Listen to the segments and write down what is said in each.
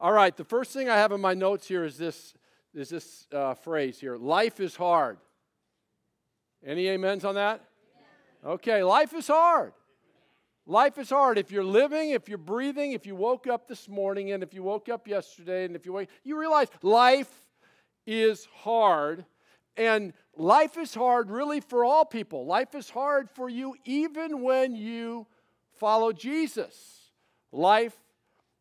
All right, the first thing I have in my notes here is this, is this uh, phrase here life is hard. Any amens on that? Okay, life is hard. Life is hard. If you're living, if you're breathing, if you woke up this morning, and if you woke up yesterday, and if you wake, you realize life is hard. And life is hard really for all people. Life is hard for you even when you follow Jesus. Life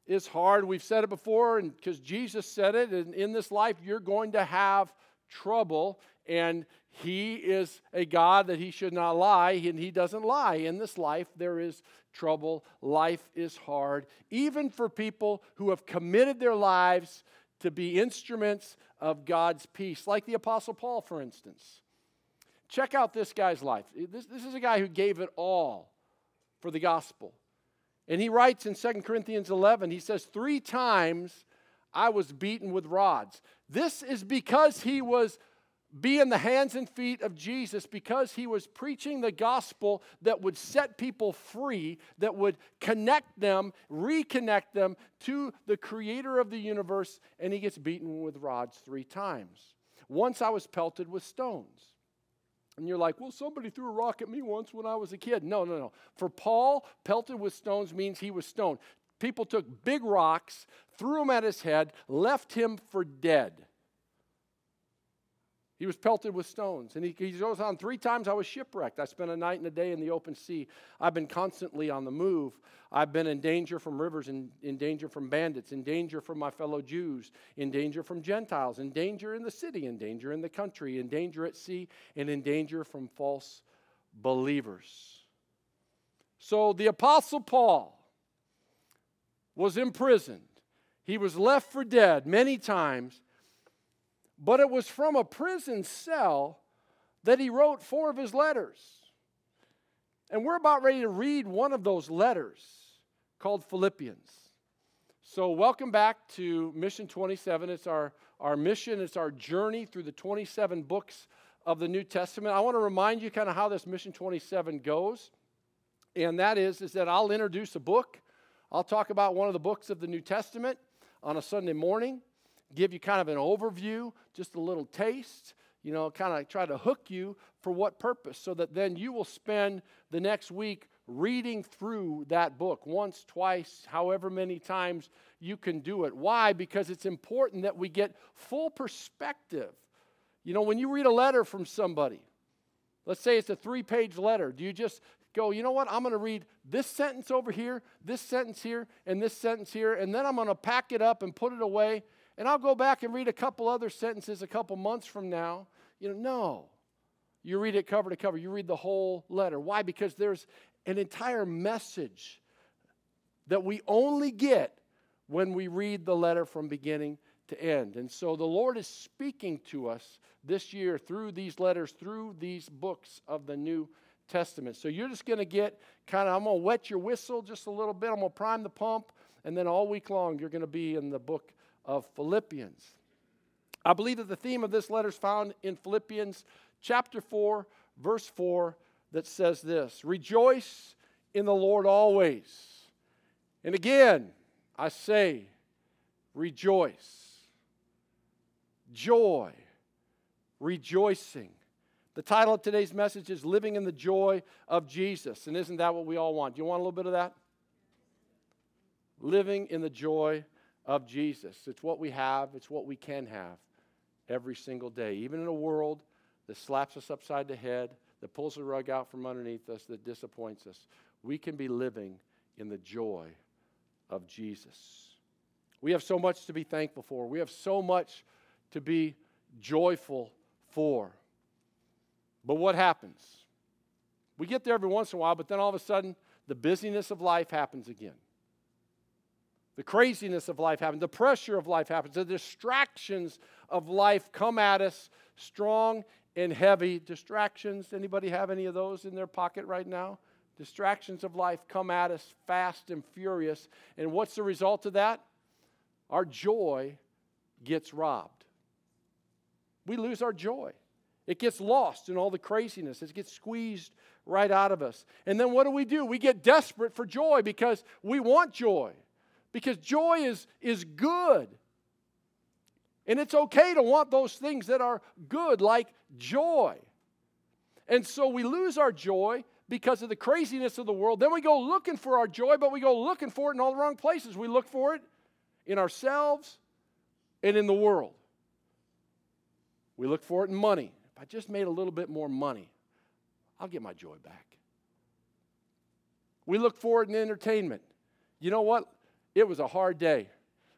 is hard. We've said it before, and because Jesus said it, and in this life you're going to have trouble. And he is a God that he should not lie, and he doesn't lie. In this life, there is trouble. Life is hard, even for people who have committed their lives to be instruments of God's peace, like the Apostle Paul, for instance. Check out this guy's life. This, this is a guy who gave it all for the gospel. And he writes in 2 Corinthians 11, he says, Three times I was beaten with rods. This is because he was being the hands and feet of Jesus because he was preaching the gospel that would set people free, that would connect them, reconnect them to the creator of the universe, and he gets beaten with rods three times. Once I was pelted with stones. And you're like, well, somebody threw a rock at me once when I was a kid. No, no, no. For Paul, pelted with stones means he was stoned. People took big rocks, threw them at his head, left him for dead. He was pelted with stones. And he, he, goes on, three times I was shipwrecked. I spent a night and a day in the open sea. I've been constantly on the move. I've been in danger from rivers, in, in danger from bandits, in danger from my fellow Jews, in danger from Gentiles, in danger in the city, in danger in the country, in danger at sea, and in danger from false believers. So the Apostle Paul was imprisoned. He was left for dead many times but it was from a prison cell that he wrote four of his letters. And we're about ready to read one of those letters called Philippians. So, welcome back to Mission 27. It's our, our mission, it's our journey through the 27 books of the New Testament. I want to remind you kind of how this Mission 27 goes. And that is, is that I'll introduce a book. I'll talk about one of the books of the New Testament on a Sunday morning give you kind of an overview, just a little taste, you know, kind of try to hook you for what purpose, so that then you will spend the next week reading through that book once, twice, however many times you can do it. Why? Because it's important that we get full perspective. You know, when you read a letter from somebody, let's say it's a three page letter, do you just go, you know what, I'm going to read this sentence over here, this sentence here, and this sentence here, and then I'm going to pack it up and put it away and I'll go back and read a couple other sentences a couple months from now. You know, no. You read it cover to cover. You read the whole letter. Why? Because there's an entire message that we only get when we read the letter from beginning to end. And so the Lord is speaking to us this year through these letters, through these books of the New Testament. So you're just going to get kind of, I'm going to wet your whistle just a little bit. I'm going to prime the pump. And then all week long, you're going to be in the book of Philippians. I believe that the theme of this letter is found in Philippians chapter 4, verse 4, that says this Rejoice in the Lord always. And again, I say, rejoice. Joy, rejoicing. The title of today's message is Living in the Joy of Jesus. And isn't that what we all want? Do you want a little bit of that? Living in the joy of Jesus. It's what we have, it's what we can have every single day. Even in a world that slaps us upside the head, that pulls the rug out from underneath us, that disappoints us, we can be living in the joy of Jesus. We have so much to be thankful for. We have so much to be joyful for. But what happens? We get there every once in a while, but then all of a sudden, the busyness of life happens again. The craziness of life happens, the pressure of life happens, the distractions of life come at us strong and heavy. Distractions, anybody have any of those in their pocket right now? Distractions of life come at us fast and furious. And what's the result of that? Our joy gets robbed. We lose our joy. It gets lost in all the craziness. It gets squeezed right out of us. And then what do we do? We get desperate for joy because we want joy. Because joy is, is good. And it's okay to want those things that are good, like joy. And so we lose our joy because of the craziness of the world. Then we go looking for our joy, but we go looking for it in all the wrong places. We look for it in ourselves and in the world. We look for it in money. If I just made a little bit more money, I'll get my joy back. We look for it in entertainment. You know what? It was a hard day.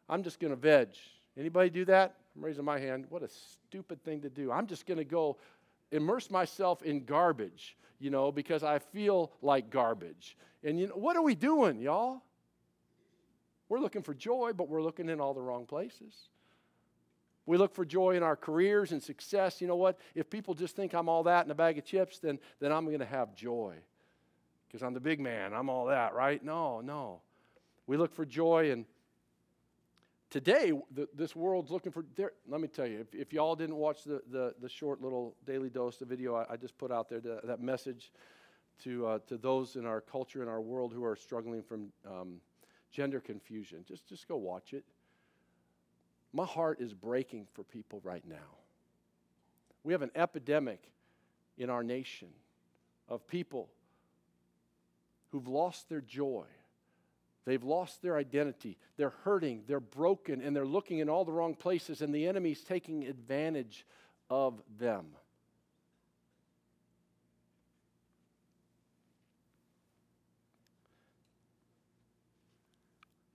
I'm just going to veg. Anybody do that? I'm raising my hand. What a stupid thing to do. I'm just going to go immerse myself in garbage, you know, because I feel like garbage. And you know, what are we doing, y'all? We're looking for joy, but we're looking in all the wrong places. We look for joy in our careers and success. You know what? If people just think I'm all that in a bag of chips, then, then I'm going to have joy because I'm the big man. I'm all that, right? No, no. We look for joy and today the, this world's looking for there let me tell you if, if y'all didn't watch the, the, the, short little daily dose the video i, I just put out there the, that message to, uh, to those in our culture in our world who are struggling from um, gender confusion just, just go watch it. My heart is breaking for people right now. We have an epidemic in our nation of people who've lost their joy They've lost their identity. They're hurting. They're broken. And they're looking in all the wrong places, and the enemy's taking advantage of them.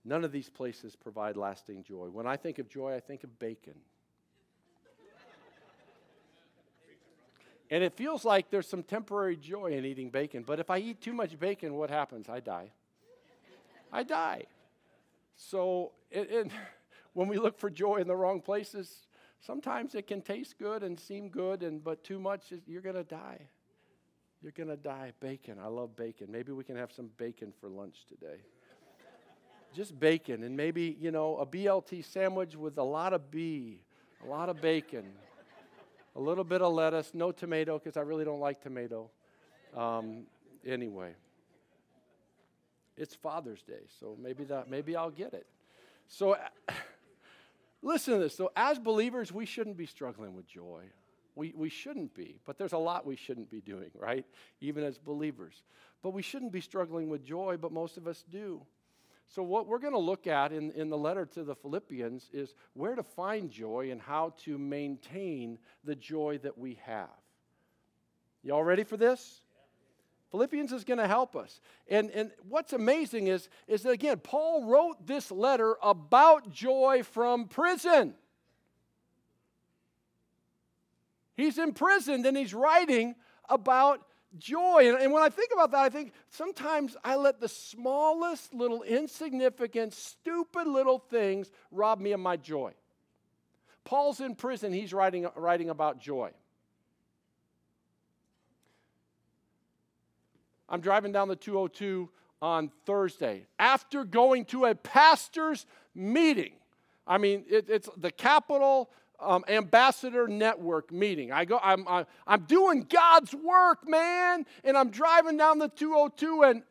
None of these places provide lasting joy. When I think of joy, I think of bacon. and it feels like there's some temporary joy in eating bacon, but if I eat too much bacon, what happens? I die. I die. So, it, it, when we look for joy in the wrong places, sometimes it can taste good and seem good, and but too much, you're going to die. You're going to die. Bacon. I love bacon. Maybe we can have some bacon for lunch today. Just bacon, and maybe, you know, a BLT sandwich with a lot of B, a lot of bacon, a little bit of lettuce, no tomato, because I really don't like tomato. Um, anyway. It's Father's Day, so maybe that maybe I'll get it. So listen to this. So as believers, we shouldn't be struggling with joy. We, we shouldn't be, but there's a lot we shouldn't be doing, right? Even as believers. But we shouldn't be struggling with joy, but most of us do. So, what we're going to look at in, in the letter to the Philippians is where to find joy and how to maintain the joy that we have. Y'all ready for this? Philippians is going to help us. And, and what's amazing is, is that, again, Paul wrote this letter about joy from prison. He's imprisoned and he's writing about joy. And, and when I think about that, I think sometimes I let the smallest little insignificant, stupid little things rob me of my joy. Paul's in prison, he's writing, writing about joy. I'm driving down the 202 on Thursday after going to a pastor's meeting. I mean, it, it's the Capital um, Ambassador Network meeting. I go, I'm, I'm, I'm doing God's work, man, and I'm driving down the 202 and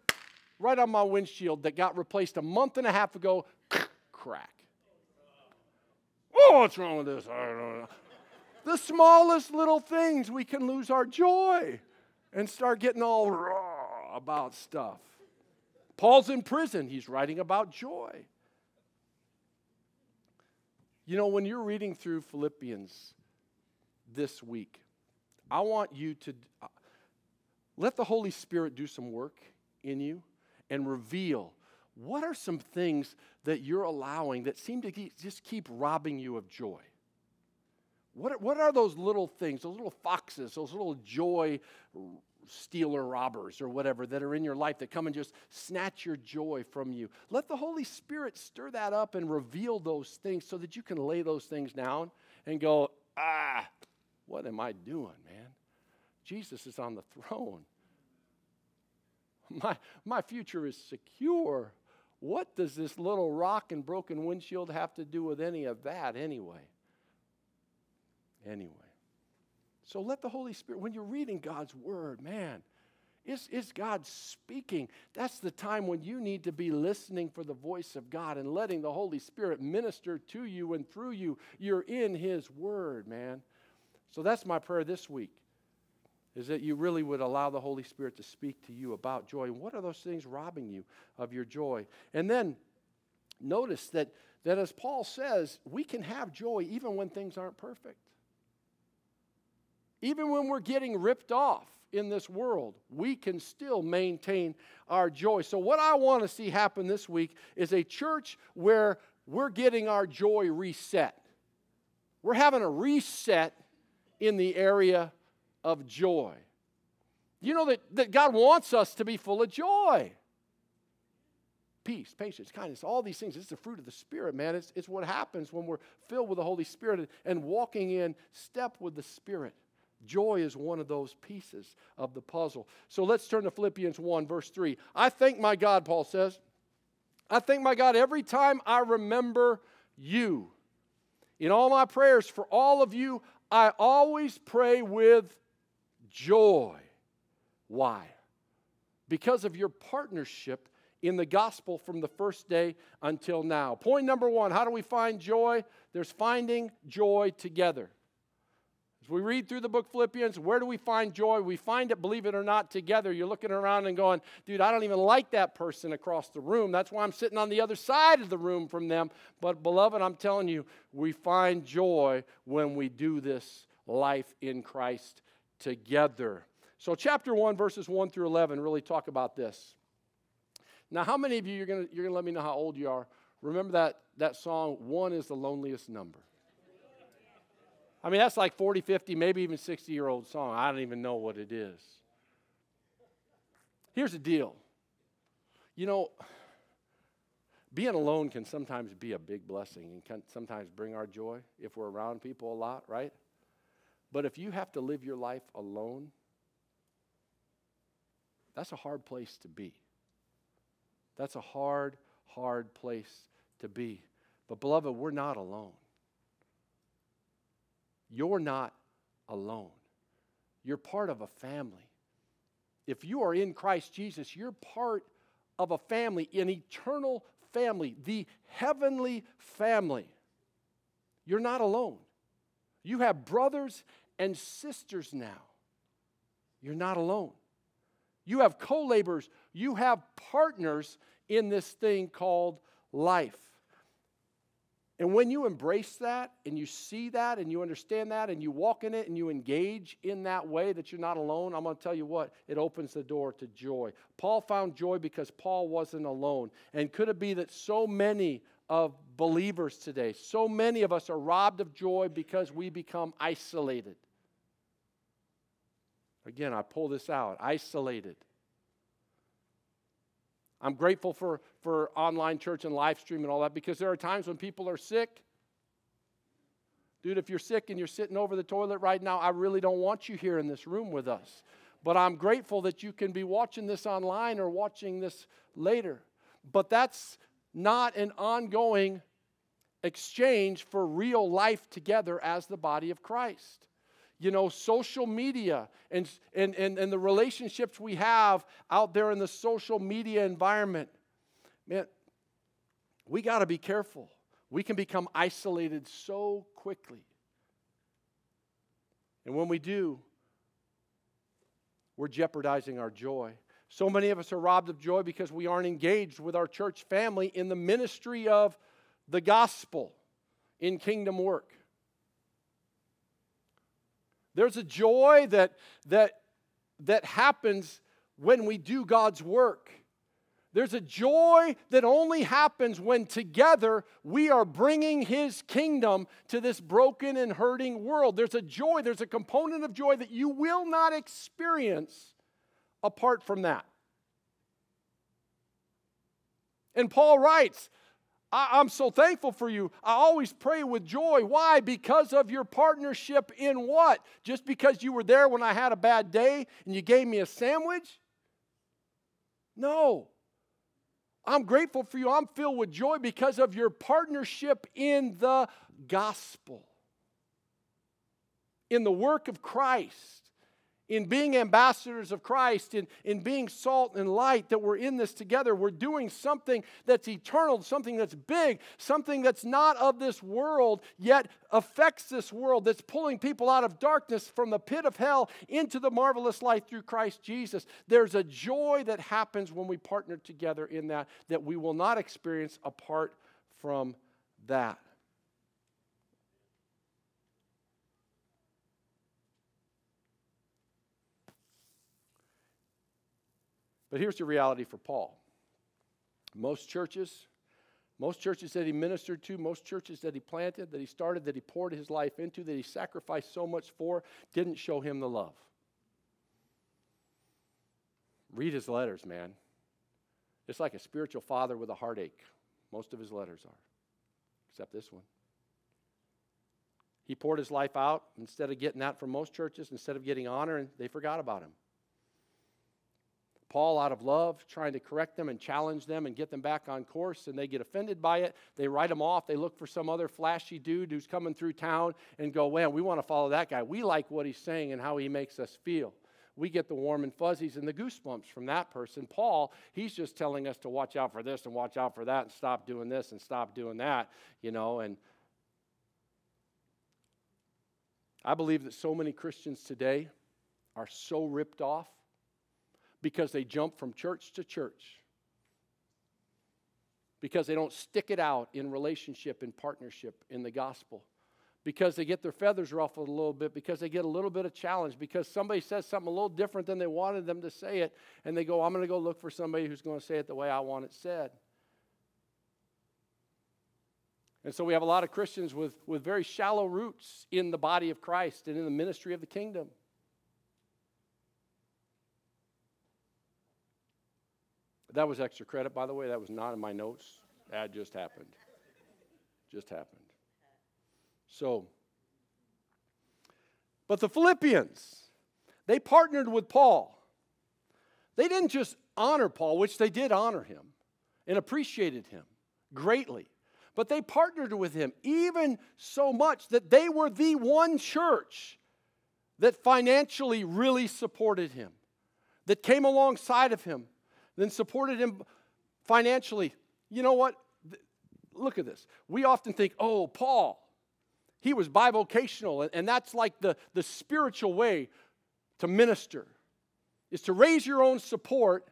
right on my windshield that got replaced a month and a half ago, crack. Oh, what's wrong with this? I don't know. The smallest little things, we can lose our joy and start getting all raw about stuff. Paul's in prison, he's writing about joy. You know, when you're reading through Philippians this week, I want you to uh, let the Holy Spirit do some work in you and reveal what are some things that you're allowing that seem to keep, just keep robbing you of joy. What what are those little things, those little foxes, those little joy stealer robbers or whatever that are in your life that come and just snatch your joy from you. Let the Holy Spirit stir that up and reveal those things so that you can lay those things down and go, ah, what am I doing, man? Jesus is on the throne. My, my future is secure. What does this little rock and broken windshield have to do with any of that anyway? Anyway. So let the Holy Spirit, when you're reading God's word, man, Is, is God speaking? That's the time when you need to be listening for the voice of God and letting the Holy Spirit minister to you and through you. You're in His Word, man. So that's my prayer this week is that you really would allow the Holy Spirit to speak to you about joy. And what are those things robbing you of your joy? And then notice that, that as Paul says, we can have joy even when things aren't perfect. Even when we're getting ripped off in this world, we can still maintain our joy. So, what I want to see happen this week is a church where we're getting our joy reset. We're having a reset in the area of joy. You know that, that God wants us to be full of joy. Peace, patience, kindness, all these things. It's the fruit of the Spirit, man. It's, it's what happens when we're filled with the Holy Spirit and walking in step with the Spirit. Joy is one of those pieces of the puzzle. So let's turn to Philippians 1, verse 3. I thank my God, Paul says. I thank my God every time I remember you. In all my prayers for all of you, I always pray with joy. Why? Because of your partnership in the gospel from the first day until now. Point number one how do we find joy? There's finding joy together. As we read through the book Philippians, where do we find joy? We find it, believe it or not, together. You're looking around and going, dude, I don't even like that person across the room. That's why I'm sitting on the other side of the room from them. But, beloved, I'm telling you, we find joy when we do this life in Christ together. So, chapter 1, verses 1 through 11 really talk about this. Now, how many of you, you're going you're going to let me know how old you are, remember that, that song, One is the Loneliest Number? I mean, that's like 40, 50, maybe even 60 year old song. I don't even know what it is. Here's the deal you know, being alone can sometimes be a big blessing and can sometimes bring our joy if we're around people a lot, right? But if you have to live your life alone, that's a hard place to be. That's a hard, hard place to be. But, beloved, we're not alone. You're not alone. You're part of a family. If you are in Christ Jesus, you're part of a family, an eternal family, the heavenly family. You're not alone. You have brothers and sisters now. You're not alone. You have co laborers, you have partners in this thing called life. And when you embrace that and you see that and you understand that and you walk in it and you engage in that way that you're not alone, I'm going to tell you what, it opens the door to joy. Paul found joy because Paul wasn't alone. And could it be that so many of believers today, so many of us are robbed of joy because we become isolated? Again, I pull this out isolated. I'm grateful for, for online church and live stream and all that because there are times when people are sick. Dude, if you're sick and you're sitting over the toilet right now, I really don't want you here in this room with us. But I'm grateful that you can be watching this online or watching this later. But that's not an ongoing exchange for real life together as the body of Christ you know, social media and, and, and, and the relationships we have out there in the social media environment. Man, we got to be careful. We can become isolated so quickly. And when we do, we're jeopardizing our joy. So many of us are robbed of joy because we aren't engaged with our church family in the ministry of the gospel in kingdom work. There's a joy that, that, that happens when we do God's work. There's a joy that only happens when together we are bringing His kingdom to this broken and hurting world. There's a joy, there's a component of joy that you will not experience apart from that. And Paul writes, I, am so thankful for you. I always pray with joy. Why? Because of your partnership in what? Just because you were there when I had a bad day and you gave me a sandwich? No. I'm grateful for you. I'm filled with joy because of your partnership in the gospel, in the work of Christ, in being ambassadors of Christ, in, in being salt and light, that we're in this together. We're doing something that's eternal, something that's big, something that's not of this world, yet affects this world, that's pulling people out of darkness from the pit of hell into the marvelous light through Christ Jesus. There's a joy that happens when we partner together in that, that we will not experience apart from that. But here's the reality for Paul most churches, most churches that he ministered to, most churches that he planted, that he started, that he poured his life into, that he sacrificed so much for, didn't show him the love. Read his letters, man. It's like a spiritual father with a heartache. Most of his letters are, except this one. He poured his life out instead of getting that from most churches, instead of getting honor, and they forgot about him. Paul, out of love, trying to correct them and challenge them and get them back on course, and they get offended by it. They write them off. They look for some other flashy dude who's coming through town and go, Man, we want to follow that guy. We like what he's saying and how he makes us feel. We get the warm and fuzzies and the goosebumps from that person. Paul, he's just telling us to watch out for this and watch out for that and stop doing this and stop doing that, you know. And I believe that so many Christians today are so ripped off because they jump from church to church, because they don't stick it out in relationship, in partnership, in the gospel, because they get their feathers ruffled a little bit, because they get a little bit of challenge, because somebody says something a little different than they wanted them to say it, and they go, I'm going to go look for somebody who's going to say it the way I want it said. And so we have a lot of Christians with, with very shallow roots in the body of Christ and in the ministry of the kingdom. That was extra credit, by the way. That was not in my notes. That just happened. Just happened. So, but the Philippians, they partnered with Paul. They didn't just honor Paul, which they did honor him and appreciated him greatly, but they partnered with him even so much that they were the one church that financially really supported him, that came alongside of him then supported him financially. You know what? Look at this. We often think, oh, Paul, he was bivocational, and that's like the, the spiritual way to minister, is to raise your own support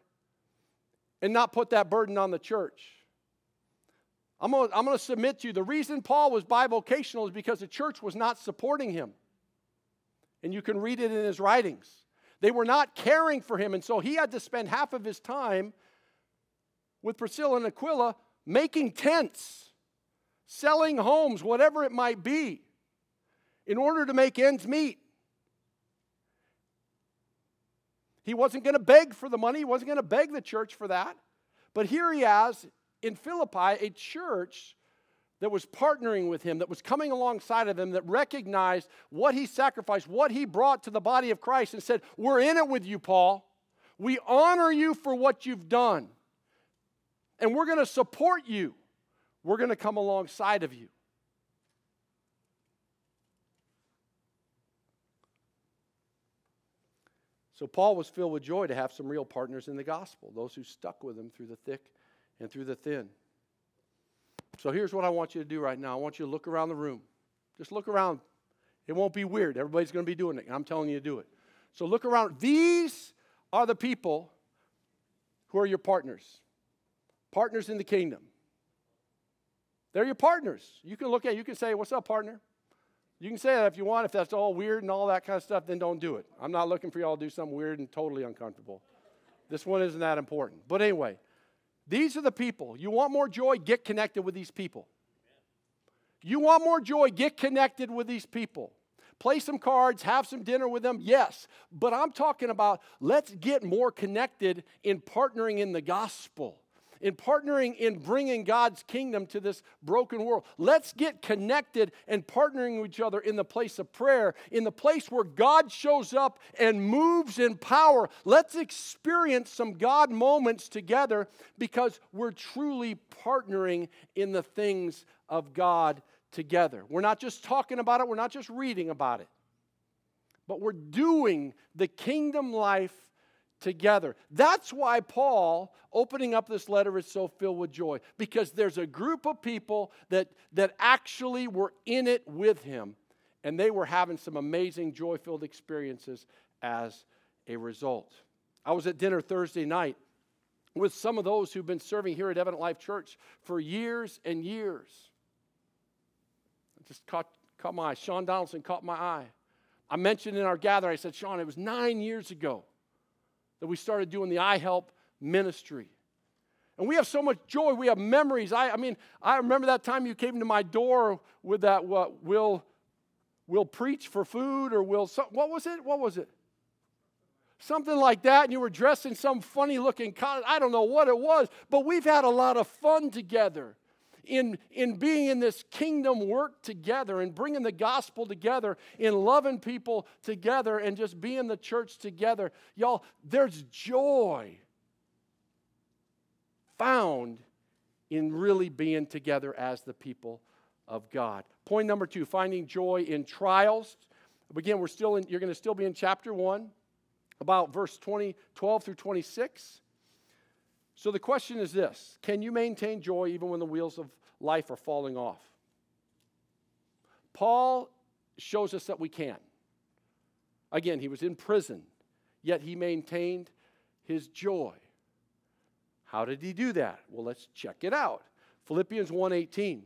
and not put that burden on the church. I'm going to I'm to submit to you the reason Paul was bivocational is because the church was not supporting him. And you can read it in his writings. They were not caring for him, and so he had to spend half of his time with Priscilla and Aquila making tents, selling homes, whatever it might be, in order to make ends meet. He wasn't going to beg for the money, he wasn't going to beg the church for that. But here he has in Philippi a church that was partnering with him, that was coming alongside of him, that recognized what he sacrificed, what he brought to the body of Christ, and said, We're in it with you, Paul. We honor you for what you've done. And we're going to support you. We're going to come alongside of you. So Paul was filled with joy to have some real partners in the gospel, those who stuck with him through the thick and through the thin. So here's what I want you to do right now I want you to look around the room. Just look around. It won't be weird. Everybody's going to be doing it. I'm telling you to do it. So look around. These are the people who are your partners, partners in the kingdom. They're your partners. You can look at, you can say, What's up, partner? You can say that if you want. If that's all weird and all that kind of stuff, then don't do it. I'm not looking for y'all to do something weird and totally uncomfortable. This one isn't that important. But anyway, these are the people. You want more joy? Get connected with these people. You want more joy? Get connected with these people. Play some cards, have some dinner with them, yes. But I'm talking about let's get more connected in partnering in the gospel in partnering in bringing God's kingdom to this broken world. Let's get connected and partnering with each other in the place of prayer, in the place where God shows up and moves in power. Let's experience some God moments together because we're truly partnering in the things of God together. We're not just talking about it, we're not just reading about it. but we're doing the kingdom life together. That's why Paul, opening up this letter, is so filled with joy, because there's a group of people that, that actually were in it with him, and they were having some amazing joy filled experiences as a result. I was at dinner Thursday night with some of those who've been serving here at Evident Life Church for years and years. It just caught, caught my eye. Sean Donaldson caught my eye. I mentioned in our gathering, I said, Sean, it was nine years ago that we started doing the I Help ministry. And we have so much joy. We have memories. I, I mean, I remember that time you came to my door with that, what, will will preach for food or will, what was it? What was it? Something like that, and you were dressed in some funny looking. I don't know what it was, but we've had a lot of fun together in, in being in this kingdom work together and bringing the gospel together, in loving people together, and just being the church together. Y'all, there's joy found in really being together as the people of God. Point number two finding joy in trials. Again, we're still in, you're going to still be in chapter 1, about verse 20, 12 through 26. So the question is this Can you maintain joy even when the wheels of life are falling off? Paul shows us that we can. Again, he was in prison, yet he maintained his joy. How did he do that? Well, let's check it out. Philippians 1:18.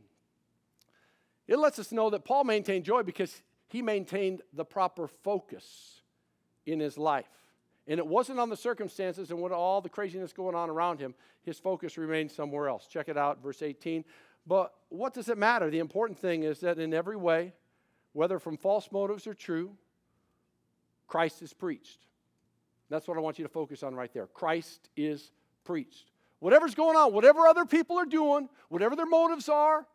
It lets us know that Paul maintained joy because he maintained the proper focus in his life. And it wasn't on the circumstances and what all the craziness going on around him. His focus remained somewhere else. Check it out, verse 18. But what does it matter? The important thing is that in every way, whether from false motives or true, Christ is preached. That's what I want you to focus on right there. Christ is preached. Whatever's going on, whatever other people are doing, whatever their motives are,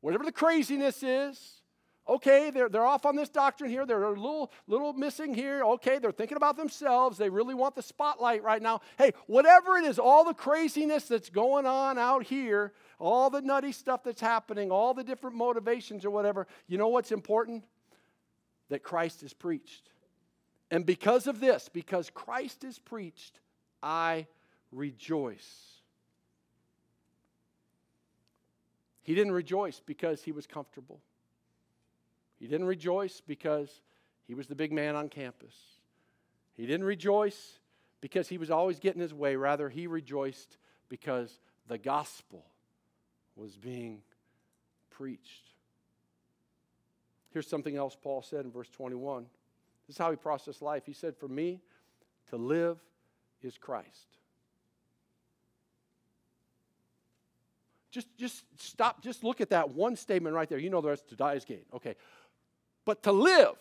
whatever the craziness is, okay, they're, they're off on this doctrine here, they're a little, little missing here, okay, they're thinking about themselves, they really want the spotlight right now. Hey, whatever it is, all the craziness that's going on out here, all the nutty stuff that's happening, all the different motivations or whatever, you know what's important? That Christ is preached. And because of this, because Christ is preached, I rejoice. He didn't rejoice because he was comfortable. He didn't rejoice because he was the big man on campus. He didn't rejoice because he was always getting his way. Rather, he rejoiced because the gospel was being preached. Here's something else Paul said in verse 21. This is how he processed life. He said, For me, to live is Christ. Just, just stop, just look at that one statement right there. You know the rest to die is gain. Okay. But to live,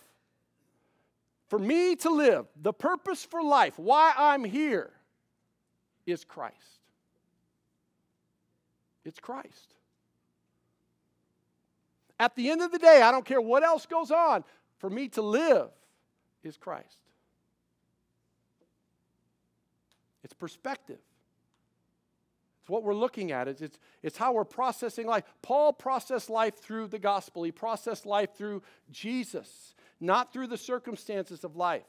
for me to live, the purpose for life, why I'm here, is Christ. It's Christ. At the end of the day, I don't care what else goes on, for me to live is Christ. It's perspective. It's what we're looking at. It's, it's, it's how we're processing life. Paul processed life through the gospel, he processed life through Jesus, not through the circumstances of life,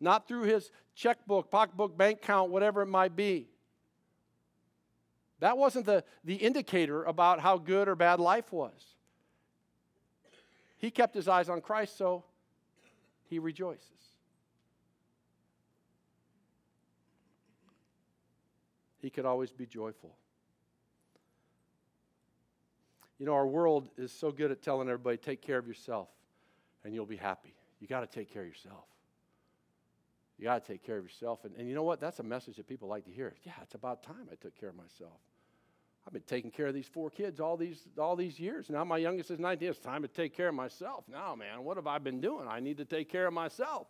not through his checkbook, pocketbook, bank count, whatever it might be. That wasn't the, the indicator about how good or bad life was. He kept his eyes on Christ, so he rejoices. He could always be joyful. You know, our world is so good at telling everybody, take care of yourself and you'll be happy. You got to take care of yourself. You got to take care of yourself. And, and you know what? That's a message that people like to hear. Yeah, it's about time I took care of myself. I've been taking care of these four kids all these, all these years. Now my youngest is 19. It's time to take care of myself. Now, man, what have I been doing? I need to take care of myself.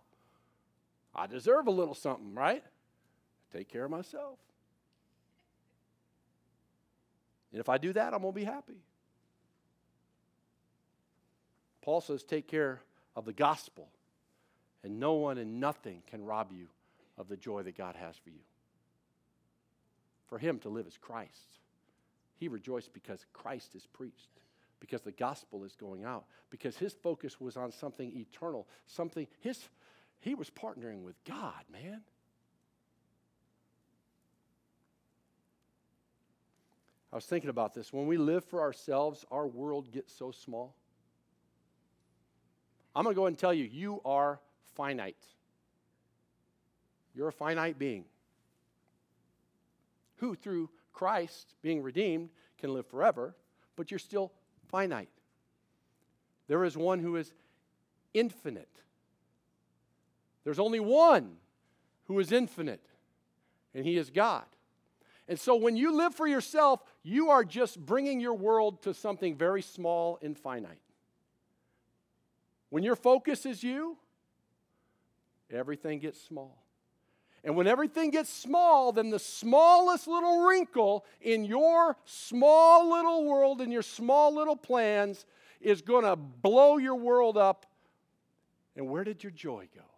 I deserve a little something, right? Take care of myself. And if I do that, I'm going to be happy. Paul says, take care of the gospel, and no one and nothing can rob you of the joy that God has for you. For him to live as Christ. He rejoiced because Christ is preached. because the gospel is going out, because his focus was on something eternal, something, his, he was partnering with God, man. I was thinking about this. When we live for ourselves, our world gets so small. I'm going to go ahead and tell you, you are finite. You're a finite being who, through Christ being redeemed, can live forever, but you're still finite. There is one who is infinite. There's only one who is infinite, and he is God. And so when you live for yourself, you are just bringing your world to something very small and finite. When your focus is you, everything gets small. And when everything gets small, then the smallest little wrinkle in your small little world and your small little plans is going to blow your world up. And where did your joy go?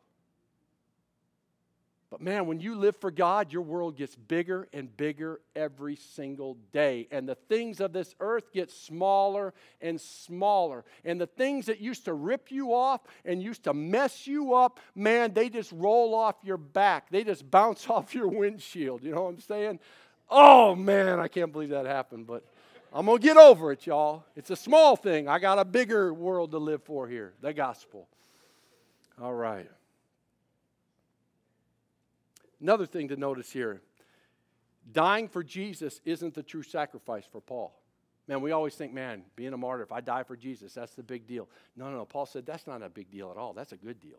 But man, when you live for God, your world gets bigger and bigger every single day. And the things of this earth get smaller and smaller. And the things that used to rip you off and used to mess you up, man, they just roll off your back. They just bounce off your windshield. You know what I'm saying? Oh man, I can't believe that happened, but I'm going to get over it, y'all. It's a small thing. I got a bigger world to live for here the gospel. All right. Another thing to notice here dying for Jesus isn't the true sacrifice for Paul. Man, we always think, man, being a martyr, if I die for Jesus, that's the big deal. No, no, no. Paul said that's not a big deal at all. That's a good deal.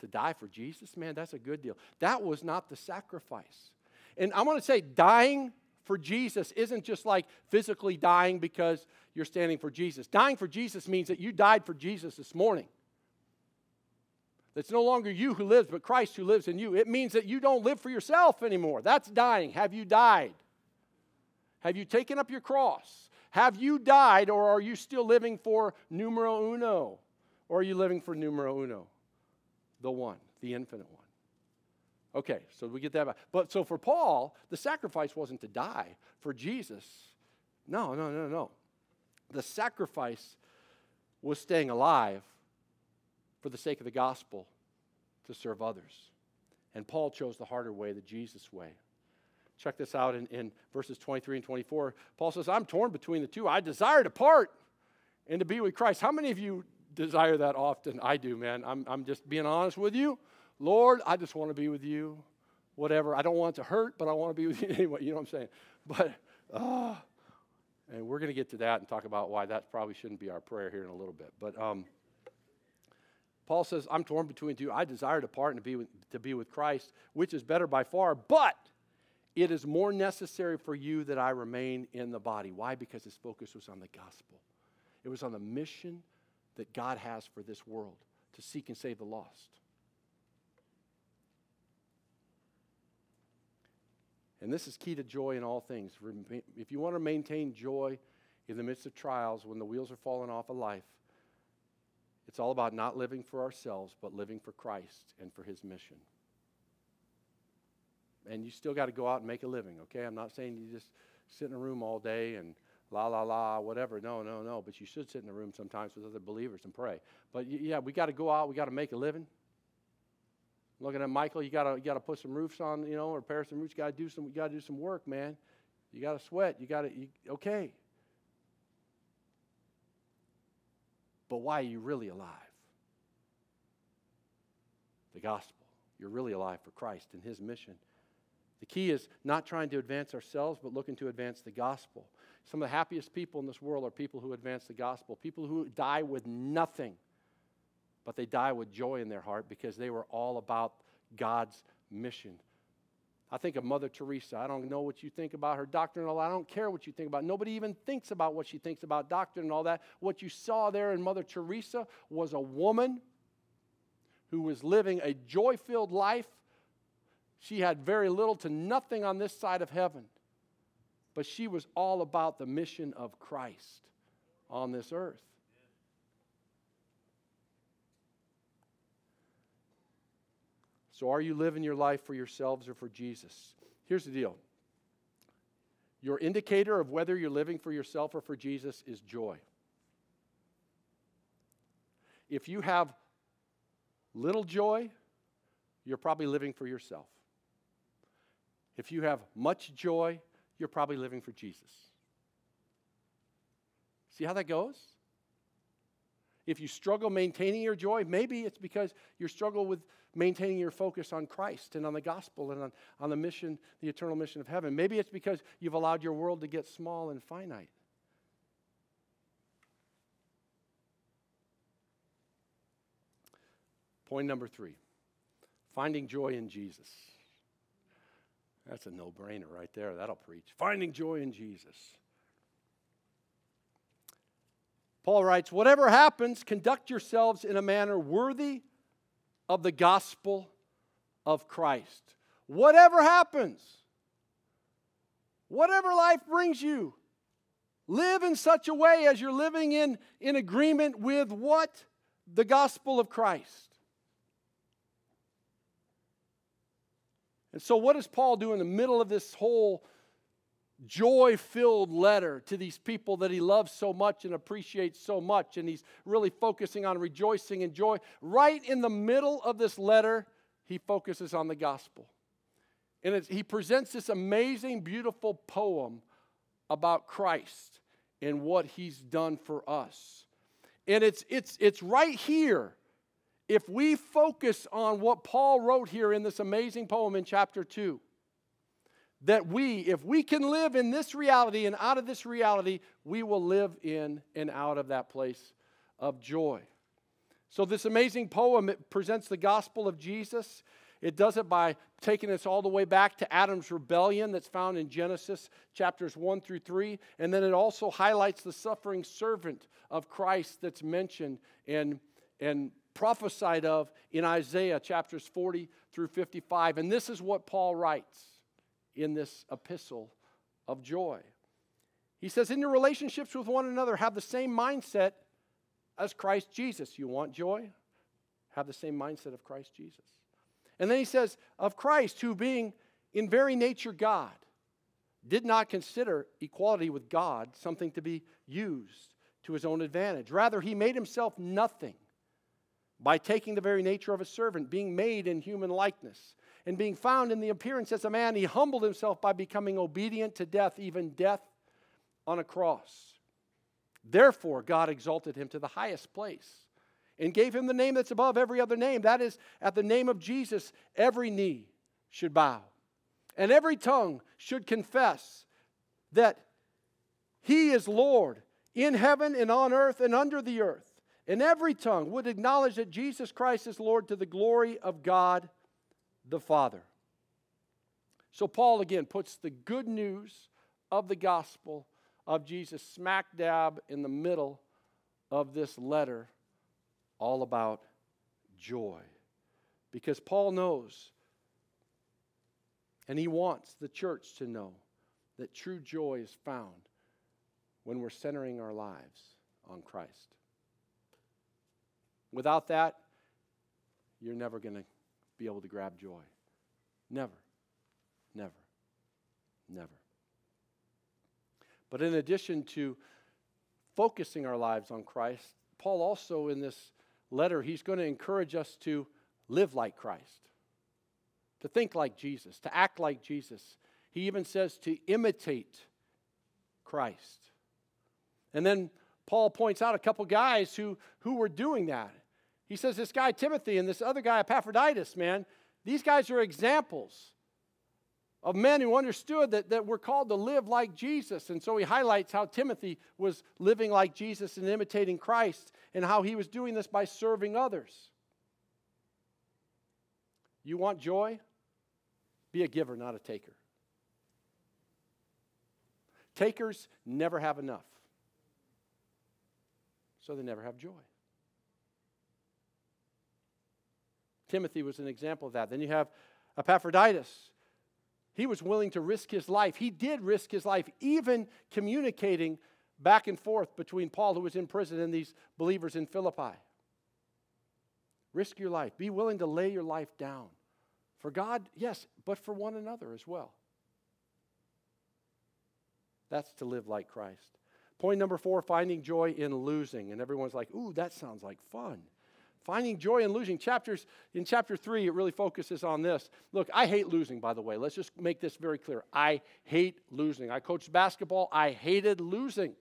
To die for Jesus, man, that's a good deal. That was not the sacrifice. And I want to say, dying for Jesus isn't just like physically dying because you're standing for Jesus. Dying for Jesus means that you died for Jesus this morning. It's no longer you who lives, but Christ who lives in you. It means that you don't live for yourself anymore. That's dying. Have you died? Have you taken up your cross? Have you died, or are you still living for numero uno? Or are you living for numero uno? The one, the infinite one. Okay, so we get that back. But so for Paul, the sacrifice wasn't to die. For Jesus, no, no, no, no. The sacrifice was staying alive for the sake of the gospel to serve others. And Paul chose the harder way, the Jesus way. Check this out in, in verses 23 and 24. Paul says, I'm torn between the two. I desire to part and to be with Christ. How many of you desire that often? I do, man. I'm, I'm just being honest with you. Lord, I just want to be with you. Whatever. I don't want to hurt, but I want to be with you anyway. You know what I'm saying? But, uh, and we're going to get to that and talk about why that probably shouldn't be our prayer here in a little bit. But, um, Paul says, I'm torn between two. I desire to part and to be, with, to be with Christ, which is better by far, but it is more necessary for you that I remain in the body. Why? Because his focus was on the gospel, it was on the mission that God has for this world to seek and save the lost. And this is key to joy in all things. If you want to maintain joy in the midst of trials, when the wheels are falling off of life, it's all about not living for ourselves, but living for Christ and for his mission. And you still got to go out and make a living, okay? I'm not saying you just sit in a room all day and la la la whatever. No no no but you should sit in a room sometimes with other believers and pray. But yeah we got to go out we got to make a living. Looking at michael you got to you got to put some roofs on you know repair some roofs you got to do some you got to do some work man. You got to sweat you got to okay But why are you really alive? The gospel. You're really alive for Christ and his mission. The key is not trying to advance ourselves, but looking to advance the gospel. Some of the happiest people in this world are people who advance the gospel, people who die with nothing, but they die with joy in their heart because they were all about God's mission I think of Mother Teresa. I don't know what you think about her doctrine and all. I don't care what you think about. Nobody even thinks about what she thinks about doctrine and all that. What you saw there in Mother Teresa was a woman who was living a joy filled life. She had very little to nothing on this side of heaven, but she was all about the mission of Christ on this earth. So, are you living your life for yourselves or for Jesus? Here's the deal your indicator of whether you're living for yourself or for Jesus is joy. If you have little joy, you're probably living for yourself. If you have much joy, you're probably living for Jesus. See how that goes? If you struggle maintaining your joy, maybe it's because you struggle with maintaining your focus on Christ and on the gospel and on, on the mission, the eternal mission of heaven. Maybe it's because you've allowed your world to get small and finite. Point number three finding joy in Jesus. That's a no brainer right there. That'll preach. Finding joy in Jesus. Paul writes, Whatever happens, conduct yourselves in a manner worthy of the gospel of Christ. Whatever happens, whatever life brings you, live in such a way as you're living in, in agreement with what? The gospel of Christ. And so, what does Paul do in the middle of this whole joy filled letter to these people that he loves so much and appreciates so much? And he's really focusing on rejoicing and joy. Right in the middle of this letter, he focuses on the gospel. And he presents this amazing, beautiful poem about Christ and what he's done for us. And it's, it's, it's right here if we focus on what Paul wrote here in this amazing poem in chapter 2, that we, if we can live in this reality and out of this reality, we will live in and out of that place of joy. So, this amazing poem it presents the gospel of Jesus. It does it by taking us all the way back to Adam's rebellion that's found in Genesis chapters 1 through 3. And then it also highlights the suffering servant of Christ that's mentioned and, and prophesied of in Isaiah chapters 40 through 55. And this is what Paul writes in this epistle of joy. He says, In your relationships with one another, have the same mindset as Christ Jesus. You want joy? Have the same mindset of Christ Jesus. And then he says, Of Christ, who being in very nature God, did not consider equality with God something to be used to his own advantage. Rather, he made himself nothing by taking the very nature of a servant, being made in human likeness, and being found in the appearance as a man, he humbled himself by becoming obedient to death, even death on a cross. Therefore, God exalted him to the highest place and gave him the name that's above every other name. That is, at the name of Jesus, every knee should bow, and every tongue should confess that he is Lord in heaven and on earth and under the earth and every tongue would acknowledge that Jesus Christ is Lord to the glory of God the Father. So, Paul again puts the good news of the gospel of Jesus smack dab in the middle of this letter, all about joy. Because Paul knows, and he wants the church to know, that true joy is found when we're centering our lives on Christ. Without that, you're never going to be able to grab joy. Never. Never. Never. But in addition to focusing our lives on Christ, Paul also in this letter, he's going to encourage us to live like Christ, to think like Jesus, to act like Jesus. He even says to imitate Christ. And then Paul points out a couple guys who, who were doing that. He says this guy Timothy and this other guy Epaphroditus, man, these guys are examples of men who understood that, that we're called to live like Jesus. And so he highlights how Timothy was living like Jesus and imitating Christ, and how he was doing this by serving others. You want joy? Be a giver, not a taker. Takers never have enough, so they never have joy. Timothy was an example of that. Then you have Epaphroditus. He was willing to risk his life. He did risk his life, even communicating back and forth between Paul, who was in prison, and these believers in Philippi. Risk your life. Be willing to lay your life down. For God, yes, but for one another as well. That's to live like Christ. Point number four finding joy in losing. And everyone's like, ooh, that sounds like fun. Finding joy in losing. Chapters in chapter three, it really focuses on this. Look, I hate losing, by the way. Let's just make this very clear. I hate losing. I coached basketball. I hated losing.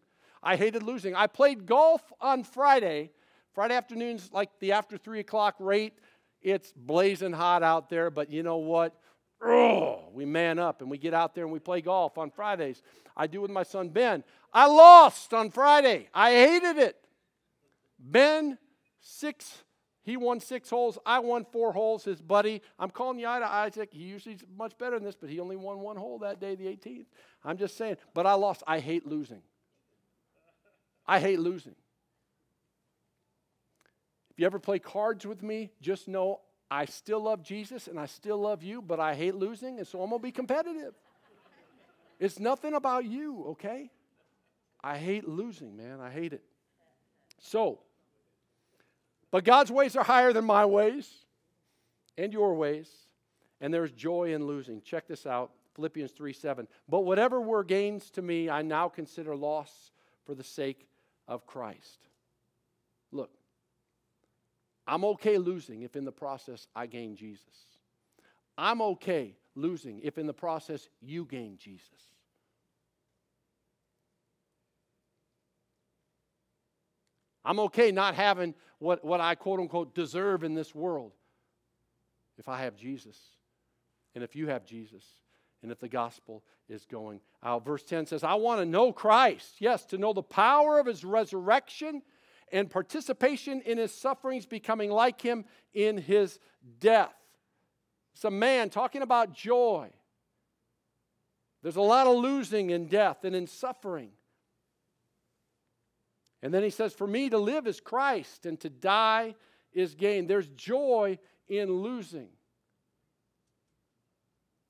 I hated losing. I played golf on Friday. Friday afternoons, like the after three o'clock rate, it's blazing hot out there, but you know what? We man up and we get out there and we play golf on Fridays. I do with my son Ben. I lost on Friday. I hated it. Ben, six he won six holes. I won four holes. His buddy, I'm calling you out Isaac. He usually is much better than this, but he only won one hole that day, the 18th. I'm just saying. But I lost. I hate losing. I hate losing. If you ever play cards with me, just know I still love Jesus and I still love you, but I hate losing, and so I'm going to be competitive. it's nothing about you, okay? I hate losing, man. I hate it. So, but God's ways are higher than my ways and your ways, and there's joy in losing. Check this out Philippians 3 7. But whatever were gains to me, I now consider loss for the sake of Christ. Look, I'm okay losing if in the process I gain Jesus. I'm okay losing if in the process you gain Jesus. I'm okay not having what, what I quote unquote deserve in this world if I have Jesus and if you have Jesus and if the gospel is going out. Verse 10 says, I want to know Christ. Yes, to know the power of his resurrection and participation in his sufferings, becoming like him in his death. It's a man talking about joy. There's a lot of losing in death and in suffering. And then he says, For me to live is Christ, and to die is gain. There's joy in losing.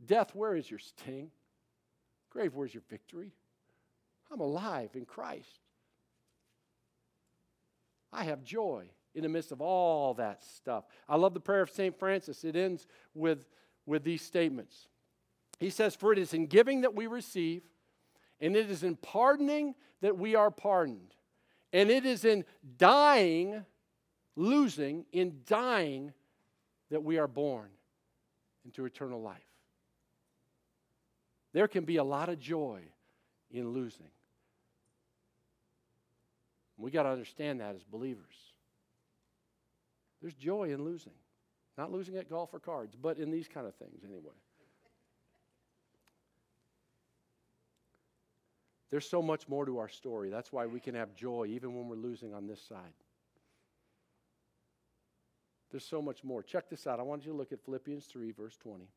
Death, where is your sting? Grave, where's your victory? I'm alive in Christ. I have joy in the midst of all that stuff. I love the prayer of St. Francis. It ends with, with these statements. He says, For it is in giving that we receive, and it is in pardoning that we are pardoned. And it is in dying, losing, in dying, that we are born into eternal life. There can be a lot of joy in losing. We got to understand that as believers. There's joy in losing. Not losing at golf or cards, but in these kind of things anyway. There's so much more to our story. That's why we can have joy even when we're losing on this side. There's so much more. Check this out. I want you to look at Philippians 3, verse 20.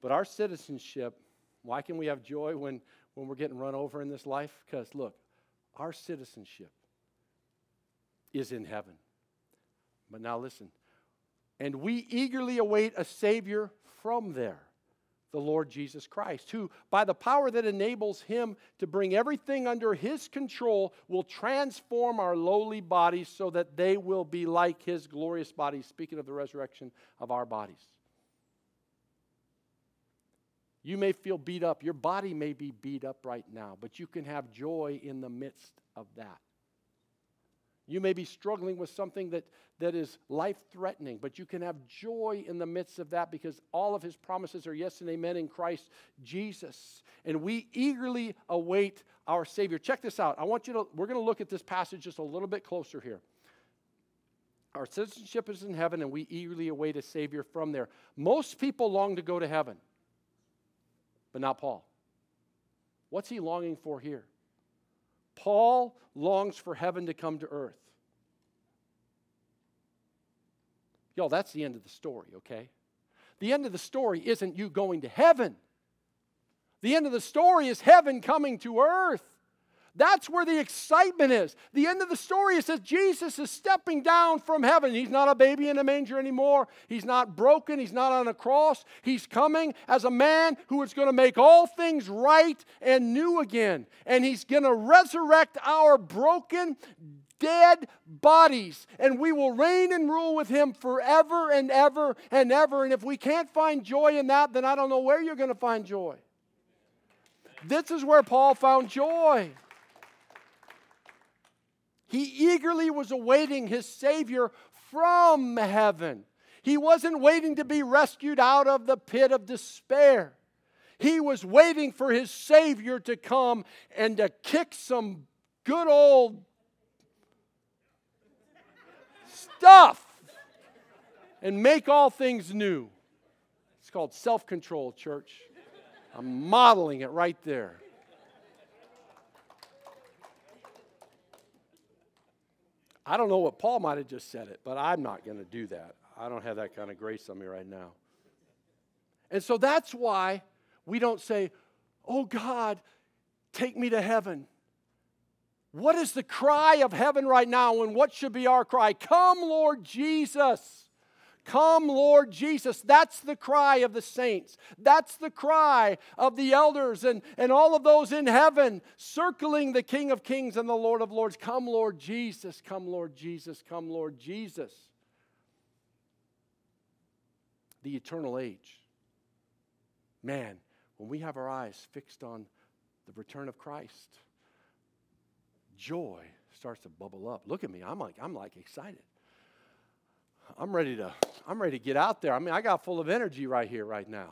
But our citizenship, why can we have joy when, when we're getting run over in this life? Because, look, our citizenship is in heaven. But now listen. And we eagerly await a Savior from there the Lord Jesus Christ, who, by the power that enables him to bring everything under his control, will transform our lowly bodies so that they will be like his glorious bodies. Speaking of the resurrection of our bodies. You may feel beat up. Your body may be beat up right now, but you can have joy in the midst of that. You may be struggling with something that, that is life threatening, but you can have joy in the midst of that because all of his promises are yes and amen in Christ Jesus. And we eagerly await our Savior. Check this out. I want you to, we're going to look at this passage just a little bit closer here. Our citizenship is in heaven, and we eagerly await a Savior from there. Most people long to go to heaven, but not Paul. What's he longing for here? Paul longs for heaven to come to earth. Y'all, that's the end of the story, okay? The end of the story isn't you going to heaven. The end of the story is heaven coming to earth. That's where the excitement is. The end of the story is that Jesus is stepping down from heaven. He's not a baby in a manger anymore. He's not broken. He's not on a cross. He's coming as a man who is going to make all things right and new again. And he's going to resurrect our broken, dead bodies, and we will reign and rule with him forever and ever and ever. And if we can't find joy in that, then I don't know where you're going to find joy. This is where Paul found joy. He eagerly was awaiting his Savior from heaven. He wasn't waiting to be rescued out of the pit of despair. He was waiting for his Savior to come and to kick some good old stuff and make all things new. It's called self control, church. I'm modeling it right there. I don't know what Paul might have just said it, but I'm not going to do that. I don't have that kind of grace on me right now. And so that's why we don't say, Oh God, take me to heaven. What is the cry of heaven right now? And what should be our cry? Come, Lord Jesus. Come, Lord Jesus. That's the cry of the saints. That's the cry of the elders and, and all of those in heaven circling the King of Kings and the Lord of Lords. Come, Lord Jesus. Come, Lord Jesus. Come, Lord Jesus. The eternal age. Man, when we have our eyes fixed on the return of Christ, joy starts to bubble up. Look at me. I'm like, I'm like excited. I'm ready to I'm ready to get out there. I mean, I got full of energy right here right now.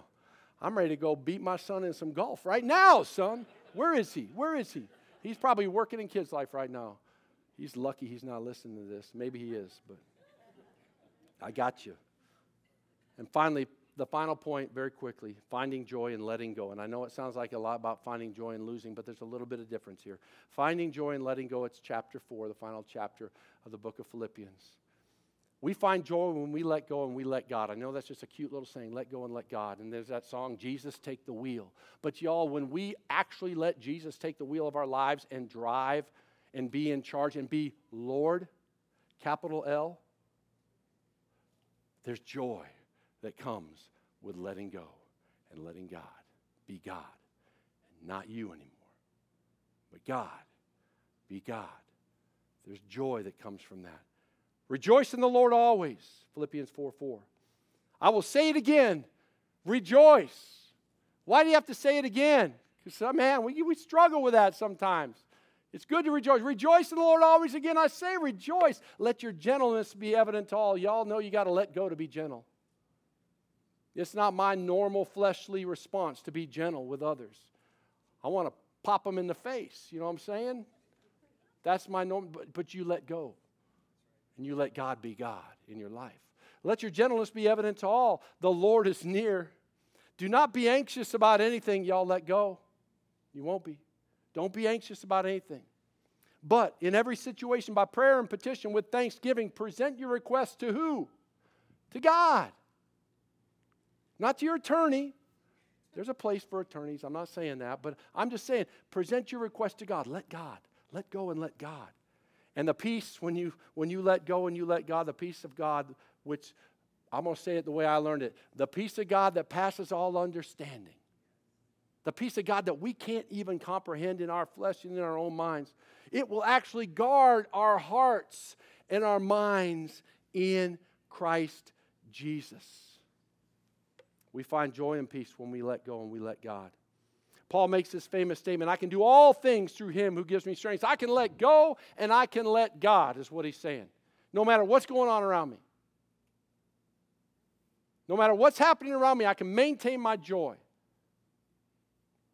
I'm ready to go beat my son in some golf right now, son. Where is he? Where is he? He's probably working in kids' life right now. He's lucky he's not listening to this. Maybe he is, but I got you. And finally, the final point, very quickly finding joy and letting go. And I know it sounds like a lot about finding joy and losing, but there's a little bit of difference here. Finding joy and letting go, it's chapter four, the final chapter of the book of Philippians. We find joy when we let go and we let God. I know that's just a cute little saying, let go and let God. And there's that song, Jesus Take the Wheel. But y'all, when we actually let Jesus take the wheel of our lives and drive and be in charge and be Lord, capital L, there's joy that comes with letting go and letting God be God. And not you anymore, but God be God. There's joy that comes from that. Rejoice in the Lord always. Philippians 4 4. I will say it again. Rejoice. Why do you have to say it again? Because, uh, man, we, we struggle with that sometimes. It's good to rejoice. Rejoice in the Lord always. Again, I say rejoice. Let your gentleness be evident to all. Y'all know you got to let go to be gentle. It's not my normal fleshly response to be gentle with others. I want to pop them in the face. You know what I'm saying? That's my norm, but, but you let go and you let God be God in your life. Let your gentleness be evident to all. The Lord is near. Do not be anxious about anything, y'all let go. You won't be. Don't be anxious about anything. But in every situation, by prayer and petition with thanksgiving, present your request to who? To God. Not to your attorney. There's a place for attorneys. I'm not saying that, but I'm just saying present your request to God. Let God. Let go and let God. And the peace, when you, when you let go and you let God, the peace of God, which I'm going to say it the way I learned it the peace of God that passes all understanding. The peace of God that we can't even comprehend in our flesh and in our own minds. It will actually guard our hearts and our minds in Christ Jesus. We find joy and peace when we let go and we let God. Paul makes this famous statement I can do all things through him who gives me strength. I can let go and I can let God, is what he's saying. No matter what's going on around me. No matter what's happening around me, I can maintain my joy.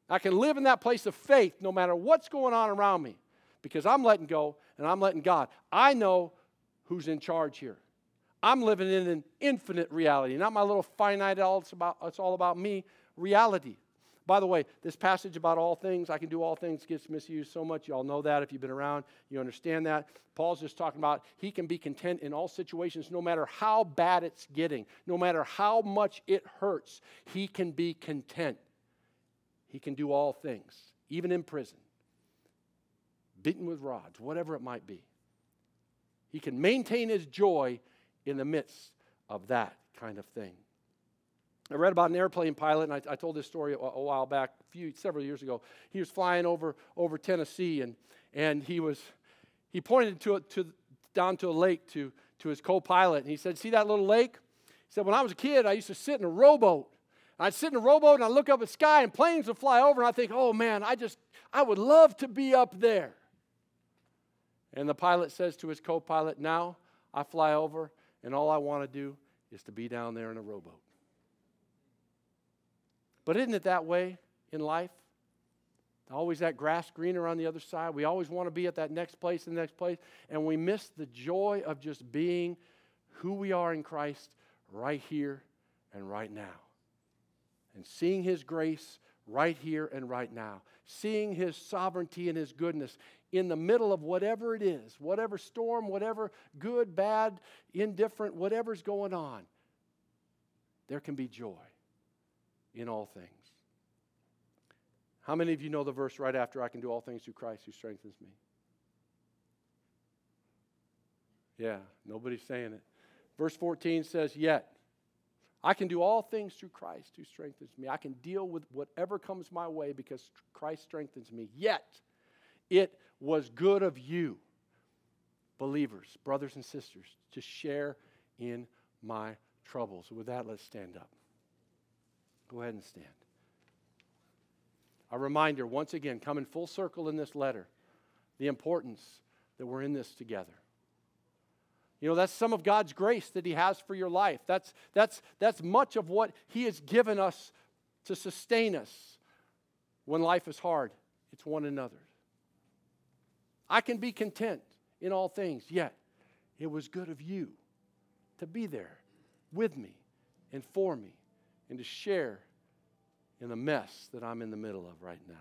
I can live in that place of faith no matter what's going on around me because I'm letting go and I'm letting God. I know who's in charge here. I'm living in an infinite reality, not my little finite, all it's, about, it's all about me reality. By the way, this passage about all things, I can do all things, gets misused so much. You all know that if you've been around, you understand that. Paul's just talking about he can be content in all situations, no matter how bad it's getting, no matter how much it hurts, he can be content. He can do all things, even in prison, beaten with rods, whatever it might be. He can maintain his joy in the midst of that kind of thing. I read about an airplane pilot, and I, I told this story a, a, while back, a few several years ago. He was flying over over Tennessee, and and he was he pointed to to down to a lake to to his co-pilot, and he said, "See that little lake?" He said, "When I was a kid, I used to sit in a rowboat. I'd sit in a rowboat, and I look up at the sky, and planes would fly over, and I think, oh man, I just I would love to be up there." And the pilot says to his co pilot, Now I fly over, and all I want to do is to be down there in a rowboat. But isn't it that way in life? Always that grass greener on the other side. We always want to be at that next place, the next place, and we miss the joy of just being who we are in Christ right here and right now. And seeing His grace right here and right now. Seeing His sovereignty and His goodness in the middle of whatever it is, whatever storm, whatever good, bad, indifferent, whatever's going on, there can be joy in all things. How many of you know the verse right after I can do all things through Christ who strengthens me? Yeah, nobody's saying it. Verse 14 says, Yet I can do all things through Christ who strengthens me. I can deal with whatever comes my way because Christ strengthens me. Yet it was good of you, believers, brothers and sisters, to share in my troubles. With that, let's stand up. Go ahead and stand. A reminder, once again, coming full circle in this letter, the importance that we're in this together. You know, that's some of God's grace that He has for your life. That's, that's, that's much of what He has given us to sustain us when life is hard. It's one another. I can be content in all things, yet it was good of you to be there with me and for me and to share in the mess that I'm in the middle of right now.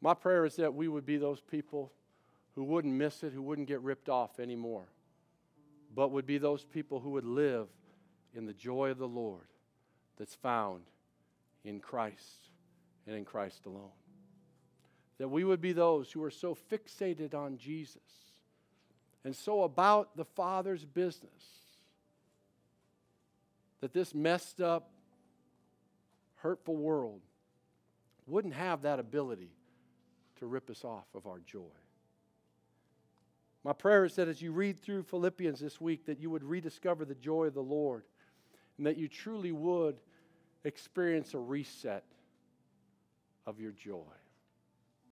My prayer is that we would be those people who wouldn't miss it, who wouldn't get ripped off anymore, but would be those people who would live in the joy of the Lord that's found in Christ and in Christ alone. That we would be those who are so fixated on Jesus and so about the Father's business that this messed up, hurtful world wouldn't have that ability to rip us off of our joy. My prayer is that as you read through Philippians this week, that you would rediscover the joy of the Lord and that you truly would experience a reset of your joy.